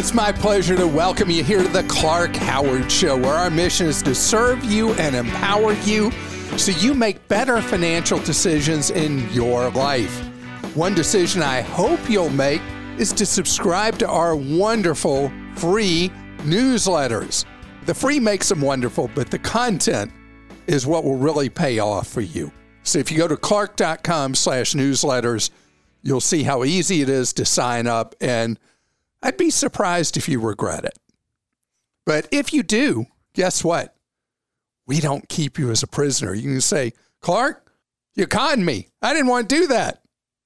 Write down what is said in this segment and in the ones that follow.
It's my pleasure to welcome you here to the Clark Howard Show, where our mission is to serve you and empower you so you make better financial decisions in your life. One decision I hope you'll make is to subscribe to our wonderful free newsletters. The free makes them wonderful, but the content is what will really pay off for you. So if you go to clark.com slash newsletters, you'll see how easy it is to sign up, and I'd be surprised if you regret it. But if you do, guess what? We don't keep you as a prisoner. You can say, Clark, you conned me. I didn't want to do that.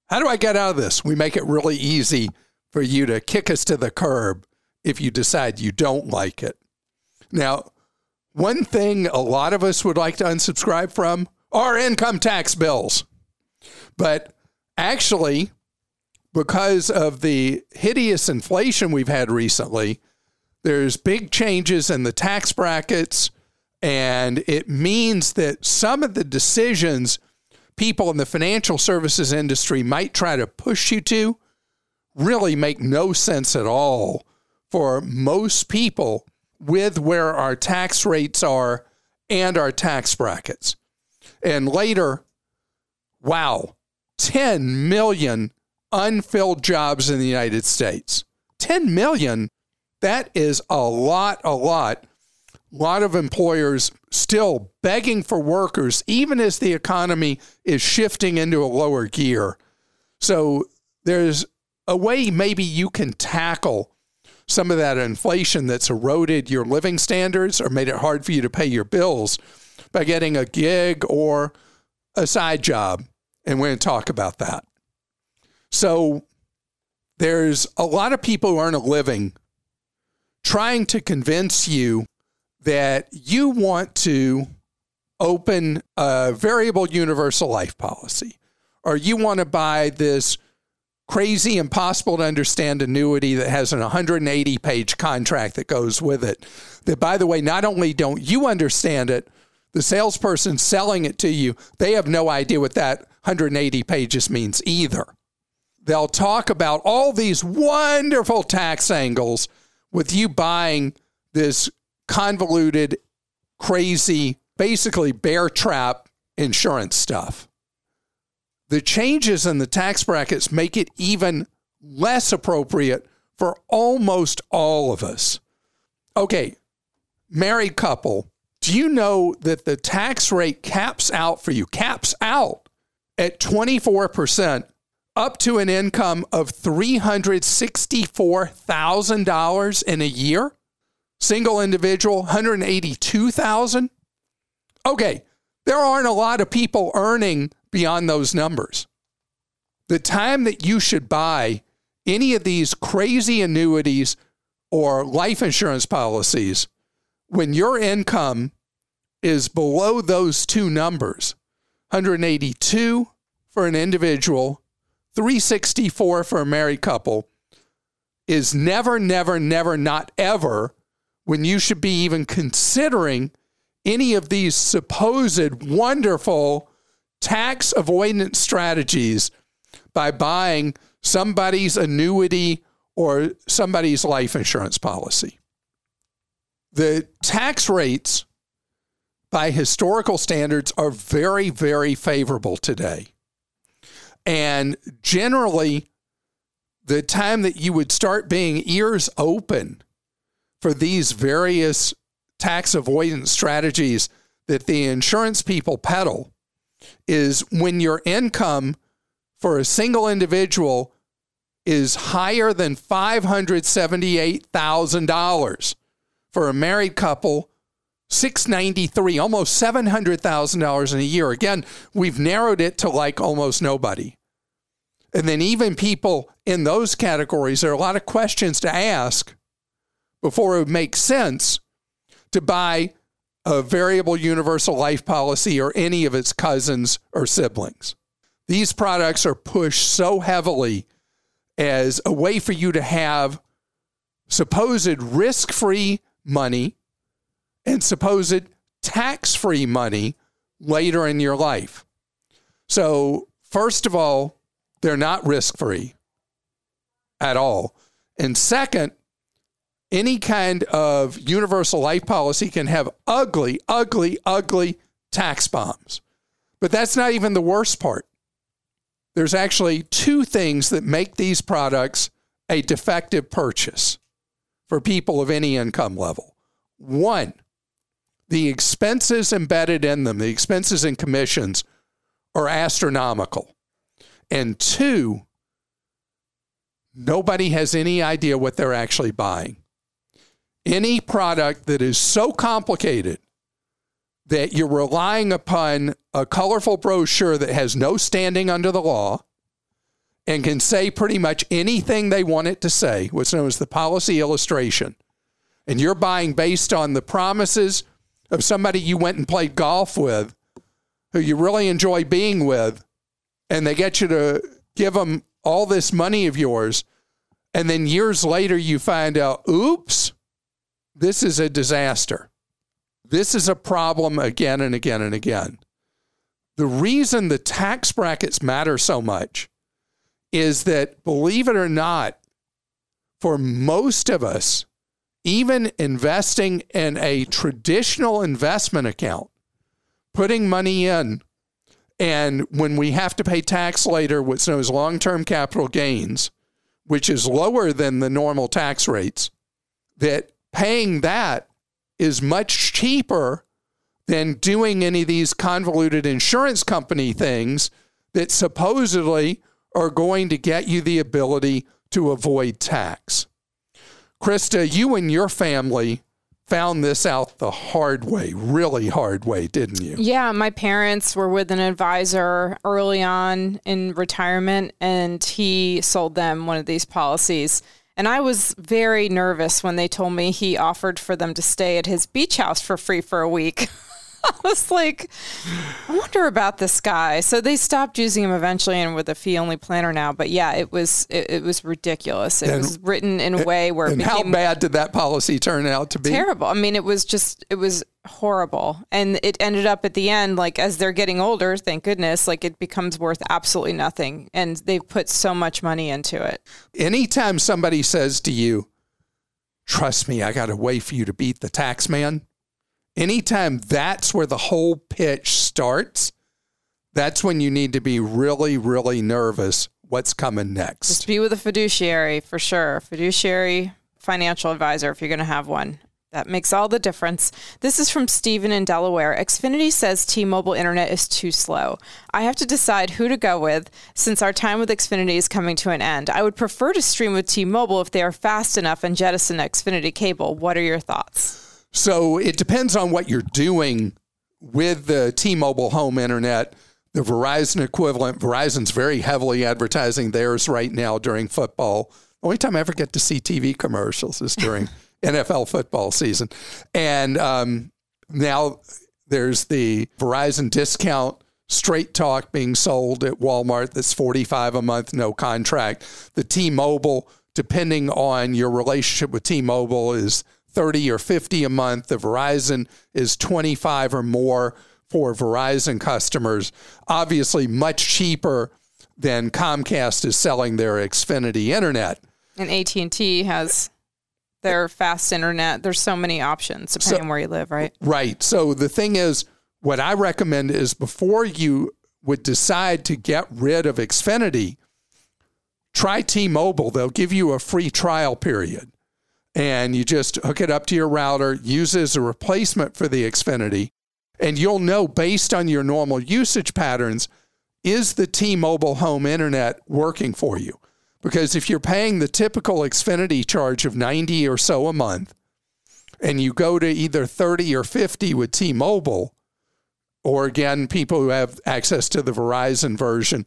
How do I get out of this? We make it really easy for you to kick us to the curb if you decide you don't like it. Now, one thing a lot of us would like to unsubscribe from are income tax bills. But actually, because of the hideous inflation we've had recently, there's big changes in the tax brackets. And it means that some of the decisions people in the financial services industry might try to push you to really make no sense at all for most people with where our tax rates are and our tax brackets. And later, wow, 10 million unfilled jobs in the United States. 10 million, that is a lot, a lot. A lot of employers still begging for workers, even as the economy is shifting into a lower gear. So there's a way maybe you can tackle some of that inflation that's eroded your living standards or made it hard for you to pay your bills by getting a gig or a side job. And we're going to talk about that. So there's a lot of people who earn a living trying to convince you that you want to open a variable universal life policy or you want to buy this crazy, impossible to understand annuity that has an 180 page contract that goes with it. That, by the way, not only don't you understand it, the salesperson selling it to you, they have no idea what that 180 pages means either. They'll talk about all these wonderful tax angles with you buying this convoluted, crazy, basically bear trap insurance stuff the changes in the tax brackets make it even less appropriate for almost all of us. Okay, married couple, do you know that the tax rate caps out for you, caps out at 24% up to an income of $364,000 in a year? Single individual, 182,000? Okay, there aren't a lot of people earning beyond those numbers. The time that you should buy any of these crazy annuities or life insurance policies when your income is below those two numbers 182 for an individual, 364 for a married couple is never, never, never, not ever when you should be even considering any of these supposed wonderful tax avoidance strategies by buying somebody's annuity or somebody's life insurance policy. The tax rates by historical standards are very, very favorable today. And generally, the time that you would start being ears open for these various tax avoidance strategies that the insurance people peddle is when your income for a single individual is higher than $578,000 for a married couple 693 almost $700,000 in a year again we've narrowed it to like almost nobody And then, even people in those categories, there are a lot of questions to ask before it would make sense to buy a variable universal life policy or any of its cousins or siblings. These products are pushed so heavily as a way for you to have supposed risk free money and supposed tax free money later in your life. So, first of all, they're not risk free at all. And second, any kind of universal life policy can have ugly, ugly, ugly tax bombs. But that's not even the worst part. There's actually two things that make these products a defective purchase for people of any income level. One, the expenses embedded in them, the expenses and commissions, are astronomical. And two, nobody has any idea what they're actually buying any product that is so complicated that you're relying upon a colorful brochure that has no standing under the law and can say pretty much anything they want it to say, what's known as the policy illustration, and you're buying based on the promises of somebody you went and played golf with, who you really enjoy being with, and they get you to give them all this money of yours, and then years later you find out, oops, this is a disaster. This is a problem again and again and again. The reason the tax brackets matter so much is that, believe it or not, for most of us, even investing in a traditional investment account, putting money in, and when we have to pay tax later, what's known as long term capital gains, which is lower than the normal tax rates, that paying that is much cheaper than doing any of these convoluted insurance company things that supposedly are going to get you the ability to avoid tax. Krista, you and your family found this out the hard way, really hard way, didn't you? Yeah, my parents were with an advisor early on in retirement, and he sold them one of these policies. And I was very nervous when they told me he offered for them to stay at his beach house for free for a week. I was like, I wonder about this guy. So they stopped using him eventually, and with a fee only planner now. But yeah, it was it, it was ridiculous. It and, was written in a way where and how bad did that policy turn out to be? Terrible. I mean, it was just it was horrible, and it ended up at the end like as they're getting older, thank goodness, like it becomes worth absolutely nothing, and they've put so much money into it. Anytime somebody says to you, "Trust me, I got a way for you to beat the tax man." Anytime that's where the whole pitch starts, that's when you need to be really, really nervous what's coming next. Just be with a fiduciary for sure. Fiduciary financial advisor if you're going to have one. That makes all the difference. This is from Stephen in Delaware. Xfinity says T Mobile internet is too slow. I have to decide who to go with since our time with Xfinity is coming to an end. I would prefer to stream with T Mobile if they are fast enough and jettison Xfinity cable. What are your thoughts? So it depends on what you're doing with the T-Mobile home internet. The Verizon equivalent, Verizon's very heavily advertising theirs right now during football. The only time I ever get to see TV commercials is during NFL football season. And um, now there's the Verizon discount straight talk being sold at Walmart that's 45 a month no contract. The T-Mobile depending on your relationship with T-Mobile is 30 or 50 a month. The Verizon is 25 or more for Verizon customers. Obviously, much cheaper than Comcast is selling their Xfinity internet. And AT&T has their fast internet. There's so many options depending so, on where you live, right? Right. So the thing is, what I recommend is before you would decide to get rid of Xfinity, try T-Mobile. They'll give you a free trial period and you just hook it up to your router, use it as a replacement for the Xfinity, and you'll know based on your normal usage patterns is the T Mobile home internet working for you? Because if you're paying the typical Xfinity charge of 90 or so a month, and you go to either 30 or 50 with T Mobile, or again, people who have access to the Verizon version,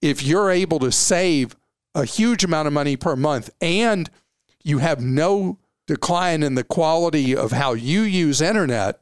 if you're able to save a huge amount of money per month and you have no decline in the quality of how you use internet,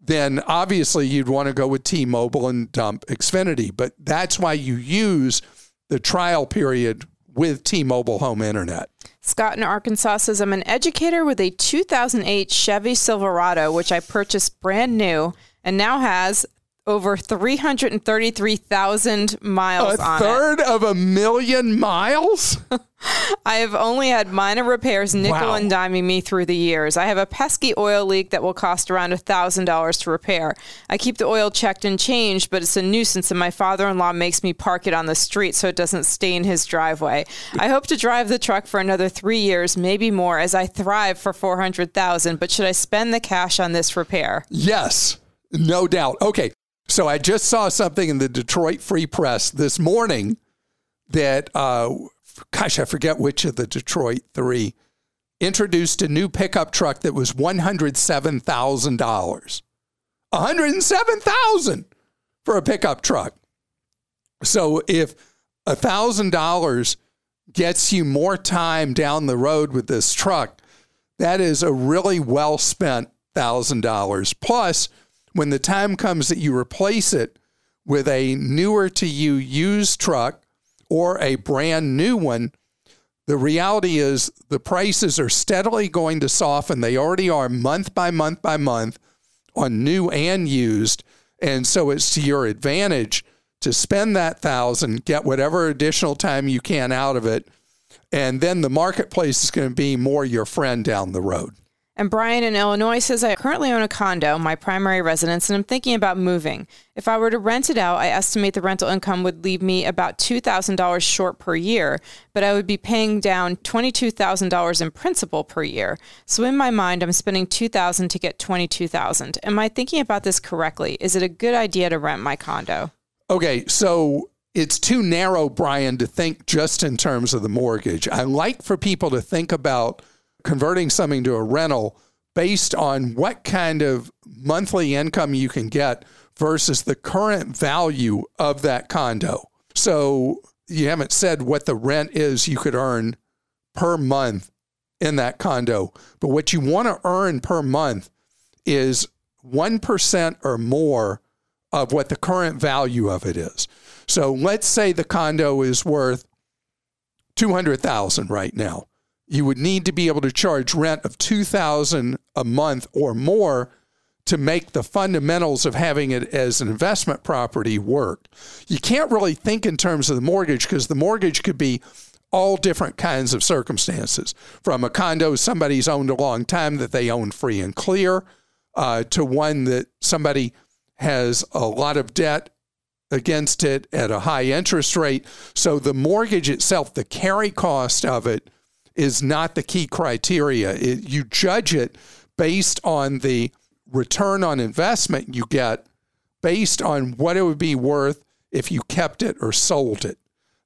then obviously you'd want to go with T Mobile and dump Xfinity. But that's why you use the trial period with T Mobile home internet. Scott in Arkansas says, I'm an educator with a 2008 Chevy Silverado, which I purchased brand new and now has over 333,000 miles a on third of a million miles? I have only had minor repairs nickel Wow. and diming me through the years. I have a pesky oil leak that will cost around $1,000 to repair. I keep the oil checked and changed, but it's a nuisance, and my father in law makes me park it on the street so it doesn't stain his driveway. I hope to drive the truck for another three years, maybe more, as I thrive for 400000 but should I spend the cash on this repair? Yes, no doubt. Okay, so I just saw something in the Detroit Free Press this morning that, uh, gosh, I forget which of the Detroit three introduced a new pickup truck that was one hundred seven thousand dollars. One hundred seven thousand for a pickup truck. So if thousand dollars gets you more time down the road with this truck, that is a really well spent thousand dollars. Plus, when the time comes that you replace it with a newer to you used truck or a brand new one, the reality is the prices are steadily going to soften. They already are month by month by month on new and used. And so it's to your advantage to spend that thousand, get whatever additional time you can out of it. And then the marketplace is going to be more your friend down the road. And Brian in Illinois says, I currently own a condo, my primary residence, and I'm thinking about moving. If I were to rent it out, I estimate the rental income would leave me about $2,000 short per year, but I would be paying down $22,000 in principal per year. So in my mind, I'm spending $2,000 to get $22,000. Am I thinking about this correctly? Is it a good idea to rent my condo? Okay, so it's too narrow, Brian, to think just in terms of the mortgage. I like for people to think about converting something to a rental based on what kind of monthly income you can get versus the current value of that condo. So you haven't said what the rent is you could earn per month in that condo, but what you want to earn per month is 1% or more of what the current value of it is. So let's say the condo is worth 200,000 right now. You would need to be able to charge rent of 2,000 a month or more to make the fundamentals of having it as an investment property work. You can't really think in terms of the mortgage because the mortgage could be all different kinds of circumstances from a condo somebody's owned a long time that they own free and clear uh, to one that somebody has a lot of debt against it at a high interest rate. So the mortgage itself, the carry cost of it, is not the key criteria. It, you judge it based on the return on investment you get, based on what it would be worth if you kept it or sold it.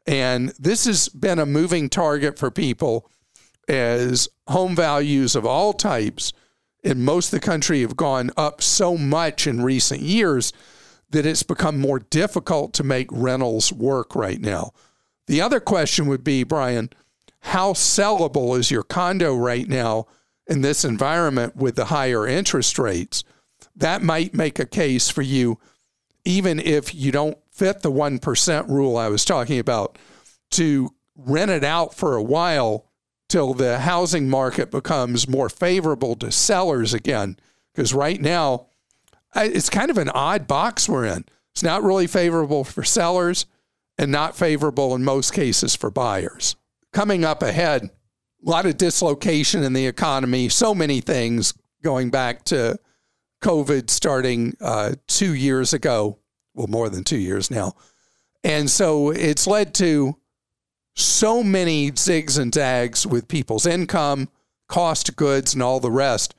And this has been a moving target for people as home values of all types in most of the country have gone up so much in recent years that it's become more difficult to make rentals work right now. The other question would be, Brian, how sellable is your condo right now in this environment with the higher interest rates? That might make a case for you, even if you don't fit the 1% rule I was talking about, to rent it out for a while till the housing market becomes more favorable to sellers again. Because right now, it's kind of an odd box we're in. It's not really favorable for sellers and not favorable in most cases for buyers. Coming up ahead, a lot of dislocation in the economy, so many things going back to COVID starting uh, two years ago, well, more than two years now. And so it's led to so many zigs and zags with people's income, cost of goods, and all the rest.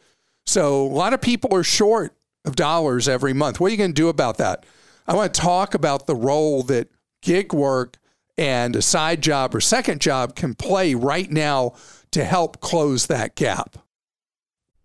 So a lot of people are short of dollars every month. What are you going to do about that? I want to talk about the role that gig work and a side job or second job can play right now to help close that gap.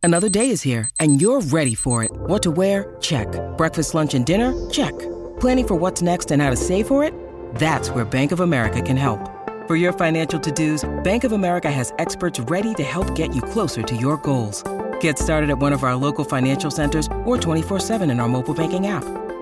Another day is here, and you're ready for it. What to wear? Check. Breakfast, lunch, and dinner? Check. Planning for what's next and how to save for it? That's where Bank of America can help. For your financial to-dos, Bank of America has experts ready to help get you closer to your goals. Get started at one of our local financial centers or 24-7 in our mobile banking app.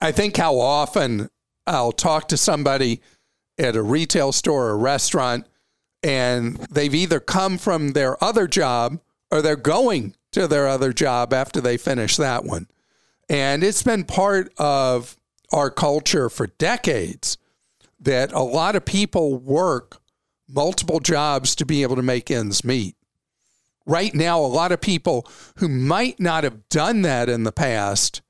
I think how often I'll talk to somebody at a retail store or restaurant and they've either come from their other job or they're going to their other job after they finish that one. And it's been part of our culture for decades that a lot of people work multiple jobs to be able to make ends meet. Right now, a lot of people who might not have done that in the past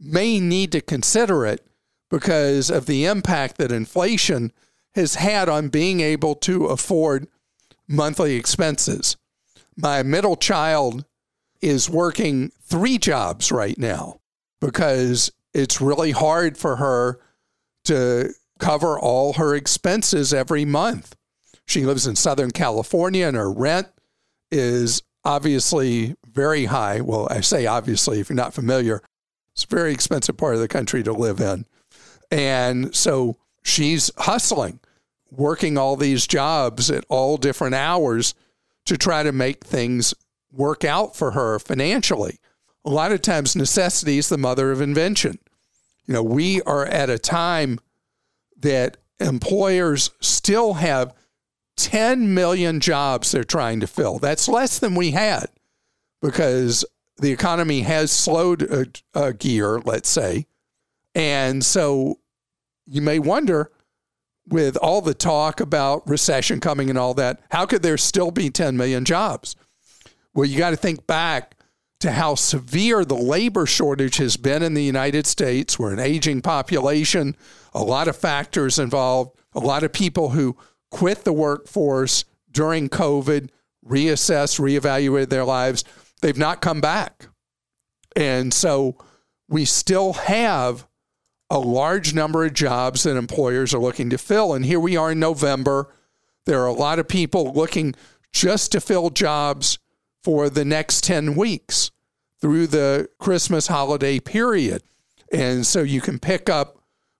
may need to consider it because of the impact that inflation has had on being able to afford monthly expenses. My middle child is working three jobs right now because it's really hard for her to cover all her expenses every month. She lives in Southern California and her rent is obviously very high. Well, I say obviously, if you're not familiar, it's a very expensive part of the country to live in. And so she's hustling, working all these jobs at all different hours to try to make things work out for her financially. A lot of times, necessity is the mother of invention. You know, we are at a time that employers still have 10 million jobs they're trying to fill. That's less than we had because the economy has slowed a, a gear, let's say. And so you may wonder with all the talk about recession coming and all that, how could there still be 10 million jobs? Well, you got to think back to how severe the labor shortage has been in the United States. We're an aging population, a lot of factors involved, a lot of people who quit the workforce during COVID, reassessed, reevaluated their lives they've not come back. And so we still have a large number of jobs that employers are looking to fill. And here we are in November. There are a lot of people looking just to fill jobs for the next 10 weeks through the Christmas holiday period. And so you can pick up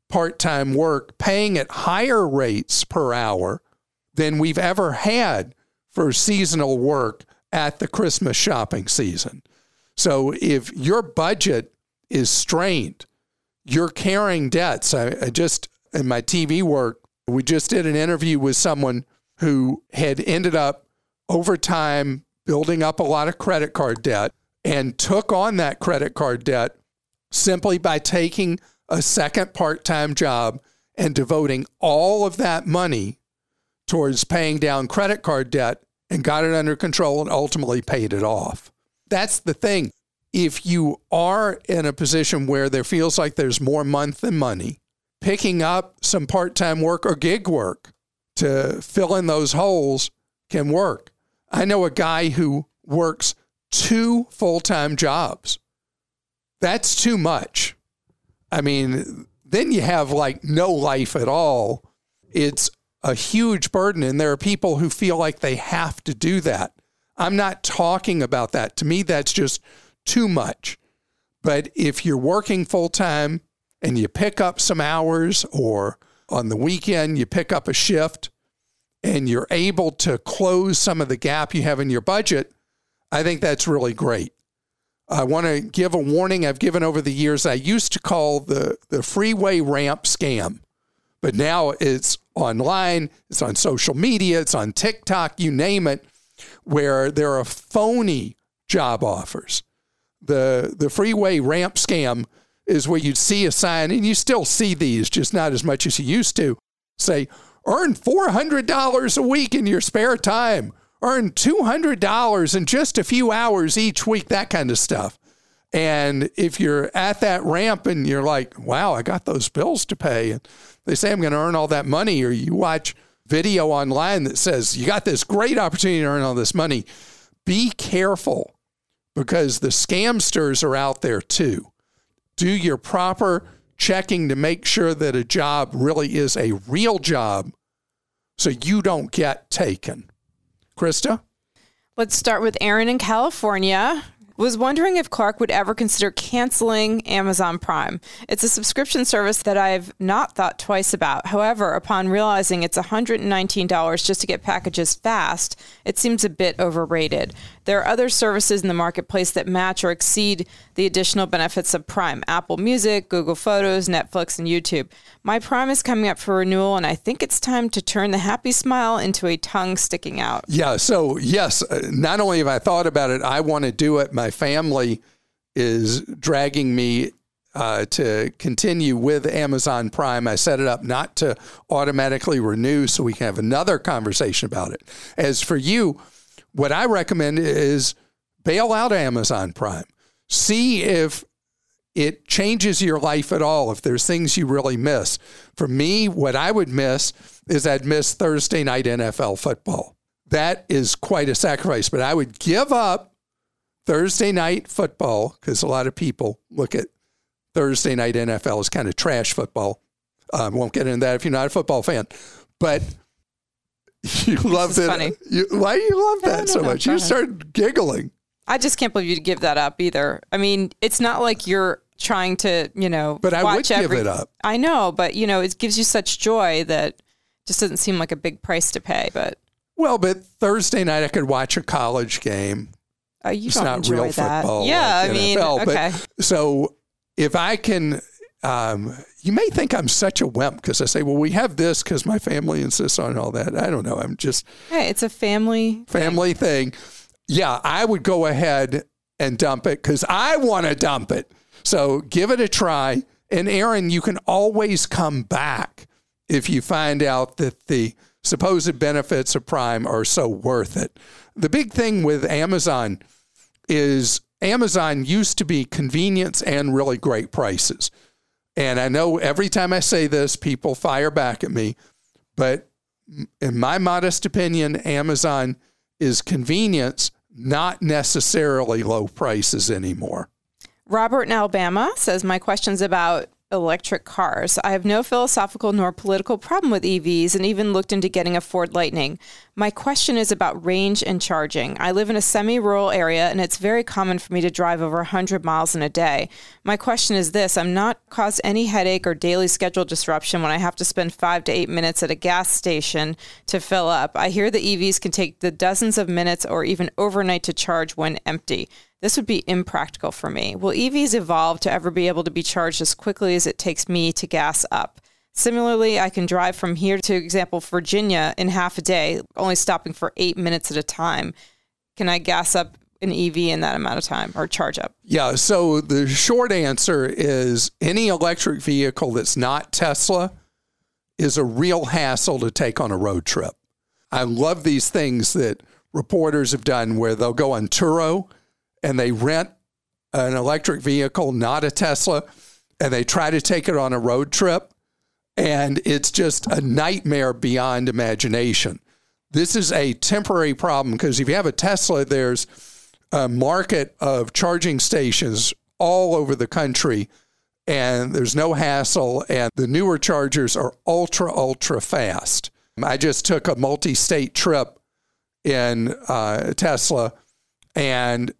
part time work paying at higher rates per hour than we've ever had for seasonal work at the Christmas shopping season. So if your budget is strained, you're carrying debts. I, I, just, in my TV work, we just did an interview with someone who had ended up over time building up a lot of credit card debt and took on that credit card debt simply by taking a second part time job and devoting all of that money towards paying down credit card debt and got it under control and ultimately paid it off. That's the thing. If you are in a position where there feels like there's more month than money, picking up some part time work or gig work to fill in those holes can work. I know a guy who works two full time jobs. That's too much. I mean, then you have like no life at all. It's a huge burden. And there are people who feel like they have to do that. I'm not talking about that. To me, that's just too much. But if you're working full time and you pick up some hours, or on the weekend, you pick up a shift and you're able to close some of the gap you have in your budget, I think that's really great. I want to give a warning I've given over the years. I used to call the, the freeway ramp scam, but now it's online, it's on social media, it's on TikTok, you name it, where there are phony job offers. The the freeway ramp scam is where you'd see a sign, and you still see these, just not as much as you used to. Say Earn $400 a week in your spare time. Earn $200 in just a few hours each week, that kind of stuff. And if you're at that ramp and you're like, wow, I got those bills to pay, and they say I'm going to earn all that money, or you watch video online that says you got this great opportunity to earn all this money, be careful because the scamsters are out there too. Do your proper checking to make sure that a job really is a real job so you don't get taken. Krista? Let's start with Aaron in California. Was wondering if Clark would ever consider canceling Amazon Prime. It's a subscription service that I've not thought twice about. However, upon realizing it's $119 just to get packages fast, it seems a bit overrated. There are other services in the marketplace that match or exceed the additional benefits of Prime Apple Music, Google Photos, Netflix, and YouTube. My Prime is coming up for renewal, and I think it's time to turn the happy smile into a tongue sticking out. Yeah. So, yes, uh, not only have I thought about it, I want to do it. My family is dragging me uh, to continue with Amazon Prime. I set it up not to automatically renew so we can have another conversation about it. As for you, what I recommend is bail out Amazon Prime. See if it changes your life at all, if there's things you really miss. For me, what I would miss is I'd miss Thursday night NFL football. That is quite a sacrifice, but I would give up Thursday night football because a lot of people look at Thursday night NFL as kind of trash football. Um, won't get into that if you're not a football fan, but you love that. You, why do you love that so much? You started giggling. I just can't believe you'd give that up either. I mean, it's not like you're trying to, you know, but I would every, give it up. I know, but you know, it gives you such joy that just doesn't seem like a big price to pay. But well, but Thursday night I could watch a college game. Uh, you it's don't not enjoy real that. football. Yeah, like I mean, NFL, okay. But, so if I can, um, you may think I'm such a wimp because I say, well, we have this because my family insists on all that. I don't know. I'm just hey, it's a family family thing. Yeah, I would go ahead and dump it because I want to dump it. So give it a try. And Aaron, you can always come back if you find out that the supposed benefits of Prime are so worth it. The big thing with Amazon is Amazon used to be convenience and really great prices. And I know every time I say this, people fire back at me. But in my modest opinion, Amazon is convenience, not necessarily low prices anymore. Robert in Alabama says, My question's about electric cars. I have no philosophical nor political problem with EVs and even looked into getting a Ford Lightning. My question is about range and charging. I live in a semi rural area and it's very common for me to drive over 100 miles in a day. My question is this I'm not caused any headache or daily schedule disruption when I have to spend five to eight minutes at a gas station to fill up. I hear the EVs can take the dozens of minutes or even overnight to charge when empty. This would be impractical for me. Will EVs evolve to ever be able to be charged as quickly as it takes me to gas up? Similarly, I can drive from here to, example, Virginia in half a day, only stopping for eight minutes at a time. Can I gas up an EV in that amount of time or charge up? Yeah. So the short answer is any electric vehicle that's not Tesla is a real hassle to take on a road trip. I love these things that reporters have done where they'll go on Turo and they rent an electric vehicle, not a Tesla, and they try to take it on a road trip. And it's just a nightmare beyond imagination. This is a temporary problem because if you have a Tesla, there's a market of charging stations all over the country and there's no hassle. And the newer chargers are ultra, ultra fast. I just took a multi state trip in uh, Tesla and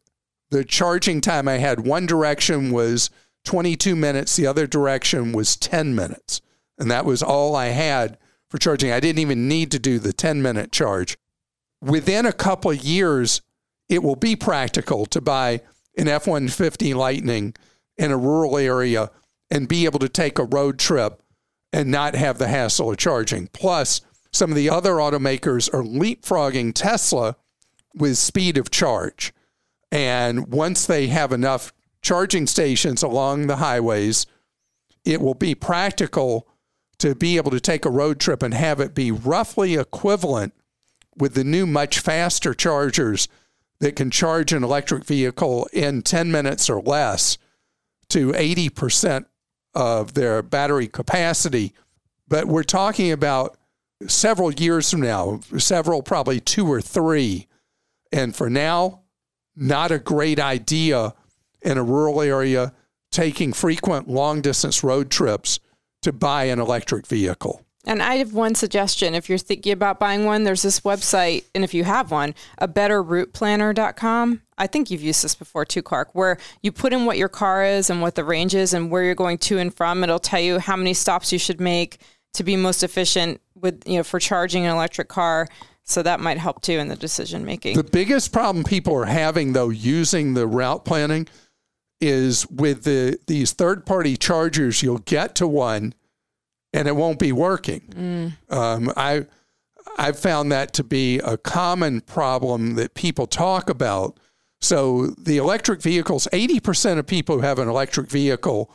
the charging time I had one direction was 22 minutes, the other direction was 10 minutes. And that was all I had for charging. I didn't even need to do the 10 minute charge. Within a couple of years, it will be practical to buy an F 150 Lightning in a rural area and be able to take a road trip and not have the hassle of charging. Plus, some of the other automakers are leapfrogging Tesla with speed of charge. And once they have enough charging stations along the highways, it will be practical to be able to take a road trip and have it be roughly equivalent with the new, much faster chargers that can charge an electric vehicle in 10 minutes or less to 80% of their battery capacity. But we're talking about several years from now, several, probably two or three. And for now, not a great idea in a rural area taking frequent long distance road trips to buy an electric vehicle. And I have one suggestion. If you're thinking about buying one, there's this website, and if you have one, a betterrouteplanner.com. I think you've used this before too, Clark, where you put in what your car is and what the range is and where you're going to and from. It'll tell you how many stops you should make to be most efficient with, you know, for charging an electric car. So that might help too in the decision making. The biggest problem people are having though using the route planning is with the these third party chargers, you'll get to one and it won't be working. Mm. Um, I I've found that to be a common problem that people talk about. So the electric vehicles, 80% of people who have an electric vehicle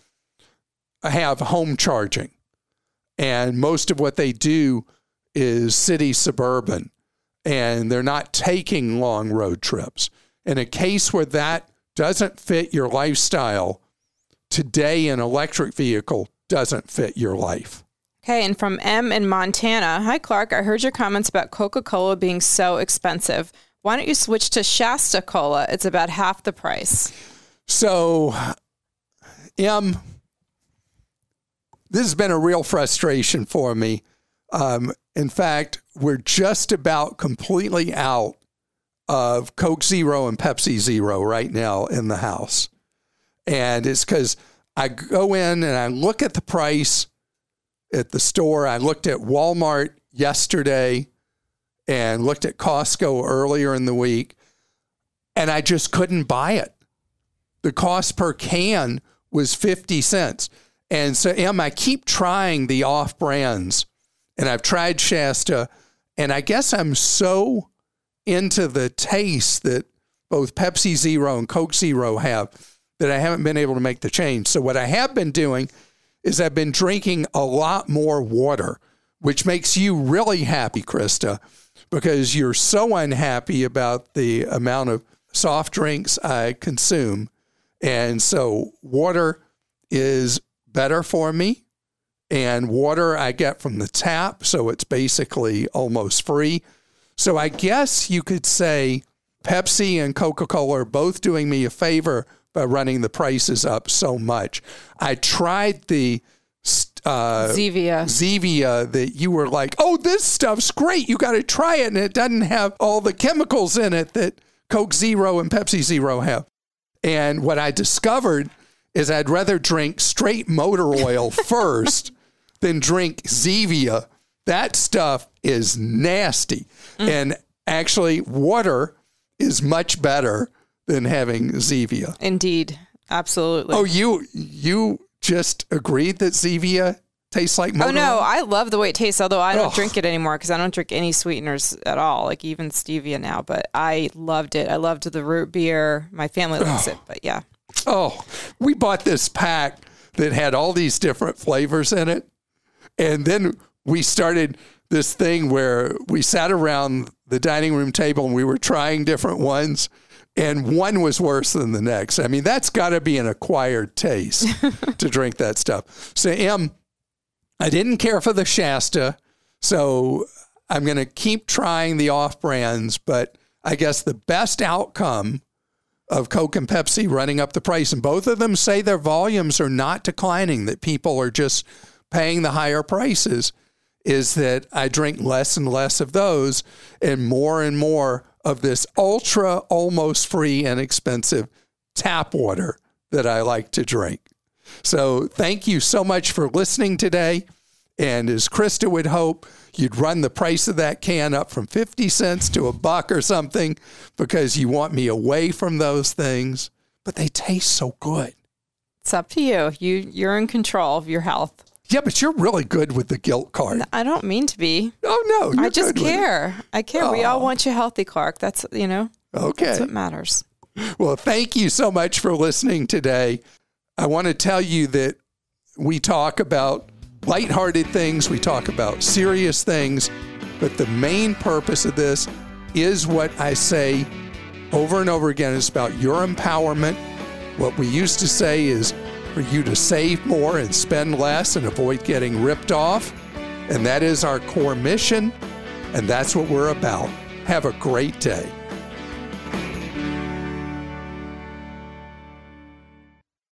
have home charging. And most of what they do is city suburban and they're not taking long road trips. In a case where that doesn't fit your lifestyle, today an electric vehicle doesn't fit your life. Okay, and from M in Montana. Hi, Clark. I heard your comments about Coca Cola being so expensive. Why don't you switch to Shasta Cola? It's about half the price. So, M, this has been a real frustration for me. Um, in fact, we're just about completely out of Coke Zero and Pepsi Zero right now in the house. And it's because I go in and I look at the price at the store. I looked at Walmart yesterday and looked at Costco earlier in the week, and I just couldn't buy it. The cost per can was 50 cents. And so, Em, I keep trying the off brands, and I've tried Shasta, and I guess I'm so into the taste that both Pepsi Zero and Coke Zero have that I haven't been able to make the change. So, what I have been doing is I've been drinking a lot more water, which makes you really happy, Krista, because you're so unhappy about the amount of soft drinks I consume. And so, water is better for me. And water I get from the tap, so it's basically almost free. So I guess you could say Pepsi and Coca Cola are both doing me a favor by running the prices up so much. I tried the uh, Zevia. Zevia that you were like, oh, this stuff's great. You got to try it. And it doesn't have all the chemicals in it that Coke Zero and Pepsi Zero have. And what I discovered is I'd rather drink straight motor oil first than drink Zevia. That stuff is nasty. Mm. And actually, water is much better than having Zevia. Indeed. Absolutely. Oh, you you just agreed that Zevia tastes like motor Oh no, oil? I love the way it tastes, although I don't drink it anymore because I don't drink any sweeteners at all, like even stevia now, but I loved it. I loved the root beer. My family likes it, but yeah. Oh, we bought this pack that had all these different flavors in it. And then we started this thing where we sat around the dining room table and we were trying different ones and one was worse than the next. I mean, that's got to be an acquired taste to drink that stuff. So, Em, I didn't care for the Shasta, so I'm going to keep trying the off brands, but I guess the best outcome of Coke and Pepsi running up the price, and both of them say their volumes are not declining, that people are just paying the higher prices, is that I drink less and less of those and more and more of this ultra, almost free and expensive tap water that I like to drink. So thank you so much for listening today. And as Krista would hope, you'd run the price of that can up from 50 cents to a buck or something because you want me away from those things, but they taste so good. It's up to you. You you're in control of your health. Yeah, but you're really good with the guilt card. I don't mean to be. Oh no, I just care. I care. Oh. We all want you healthy, Clark. That's you know. Okay. That's what matters. Well, thank you so much for listening today. I want to tell you that we talk about lighthearted things, we talk about serious things, but the main purpose of this is what I say over and over again. It's about your empowerment. What we used to say is for you to save more and spend less and avoid getting ripped off. And that is our core mission. And that's what we're about. Have a great day.